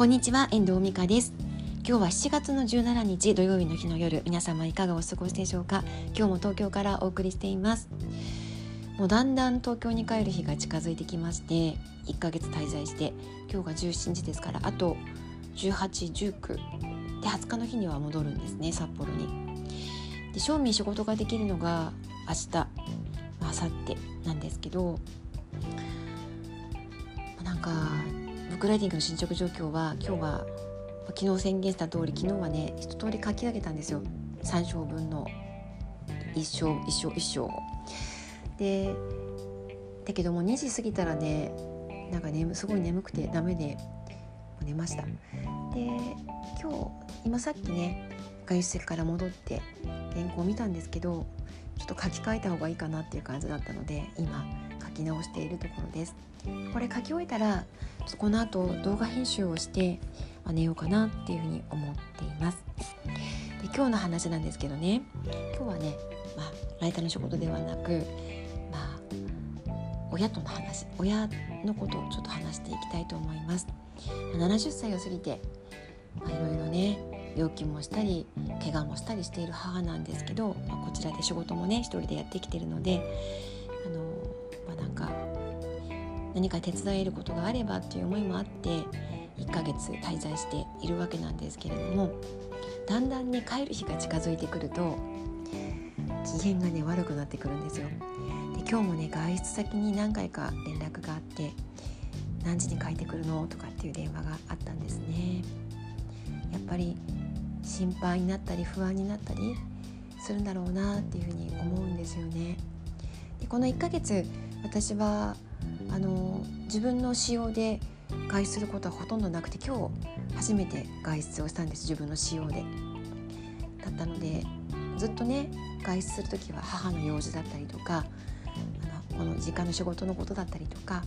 こんにちは遠藤美香です。今日は7月の17日土曜日の日の夜皆様いかがお過ごしでしょうか？今日も東京からお送りしています。もうだんだん東京に帰る日が近づいてきまして1ヶ月滞在して今日が17日ですからあと1819で20日の日には戻るんですね札幌に。で正味仕事ができるのが明日明後日なんですけどなんかブックライディングの進捗状況は今日は昨日宣言した通り昨日はね一通り書き上げたんですよ。3章分の。一章一章一章。でだけども2時過ぎたらねなんか眠すごい眠くてダメで寝ました。で今日今さっきね外出席から戻って原稿を見たんですけどちょっと書き換えた方がいいかなっていう感じだったので今き直しているところです。これ書き終えたらこの後動画編集をして寝ようかなっていうふうに思っています。で今日の話なんですけどね。今日はね、まあ、ライターの仕事ではなく、まあ、親との話親のことをちょっと話していきたいと思います。70歳を過ぎて、まあ、いろいろね病気もしたり怪我もしたりしている母なんですけど、まあ、こちらで仕事もね一人でやってきてるので、まあ、なんか何か手伝えることがあればっていう思いもあって1ヶ月滞在しているわけなんですけれどもだんだんね帰る日が近づいてくると機嫌がね悪くなってくるんですよ。で今日もね外出先に何回か連絡があって「何時に帰ってくるの?」とかっていう電話があったんですね。やっぱり心配になったり不安になったりするんだろうなっていうふうに思うんですよね。でこの1ヶ月私はあの自分の使用で外出することはほとんどなくて今日初めて外出をしたんです自分の使用で。だったのでずっとね外出する時は母の用事だったりとかあのこの時間の仕事のことだったりとか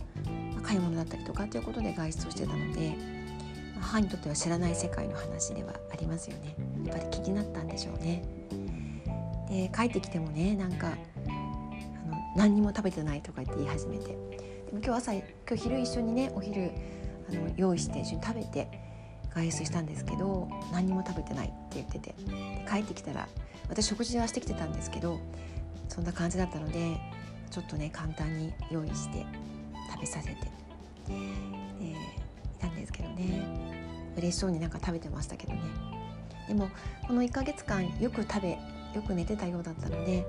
買い物だったりとかということで外出をしてたので母にとっては知らない世界の話ではありますよねやっぱり気になったんでしょうねで帰ってきてもねなんか何にも食べてないとか言って言い始めて。でも今日朝今日昼一緒にねお昼あの用意して一緒に食べて外出したんですけど何にも食べてないって言ってて。帰ってきたら私食事はしてきてたんですけどそんな感じだったのでちょっとね簡単に用意して食べさせて。でいたんですけどね。嬉しそうになんか食べてましたけどね。でもこの1ヶ月間よく食べよく寝てたようだったので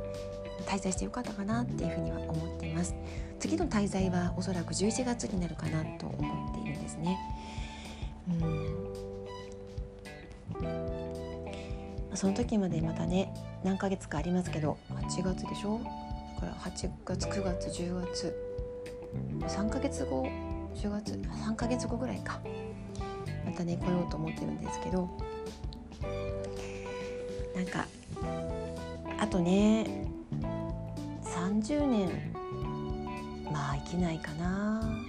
滞在してよかったかなっていうふうには思っています。次の滞在はおそらく11月になるかなと思っているんですね。うん。その時までまたね何ヶ月かありますけど8月でしょ？だから8月9月10月。3ヶ月後？10月？3ヶ月後ぐらいか。またね来ようと思ってるんですけど。なんかあとね30年。まあ生きないかな。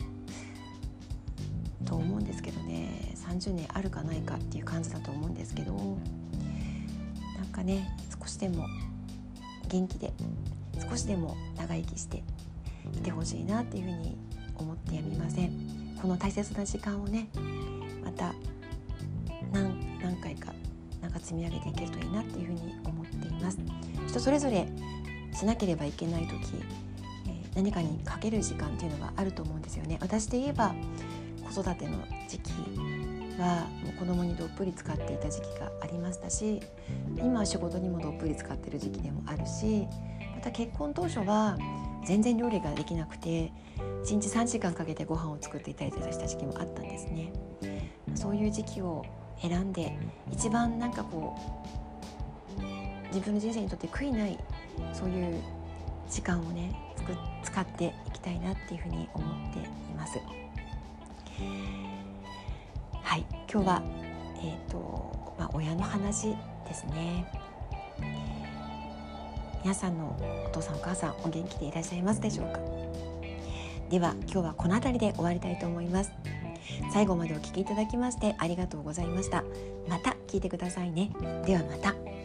と思うんですけどね。30年あるかないかっていう感じだと思うんですけど。なんかね少しでも元気で少しでも長生きしていてほしいなっていうふうに思ってやみません。この大切な時間をねまた何何回かなんか積み上げていけるといいなっていうふうに思っています。人それぞれしなければいけない時、え、何かにかける時間っていうのがあると思うんですよね。私で言えば子育ての時期はもう子供にどっぷり使っていた時期がありましたし今は仕事にもどっぷり使ってる時期でもあるしまた結婚当初は全然料理ができなくて1日3時間かけてご飯を作っていたりとかした時期もあったんですね。そういう時期を選んで一番なんかこう自分の人生にとって悔いないそういう時間をね使っていきたいなっていうふうに思っています。はい、今日はえっ、ー、とまあ親の話ですね。皆さんのお父さんお母さんお元気でいらっしゃいますでしょうか？では今日はこの辺りで終わりたいと思います。最後までお聞きいただきましてありがとうございました。また聞いてくださいね。ではまた。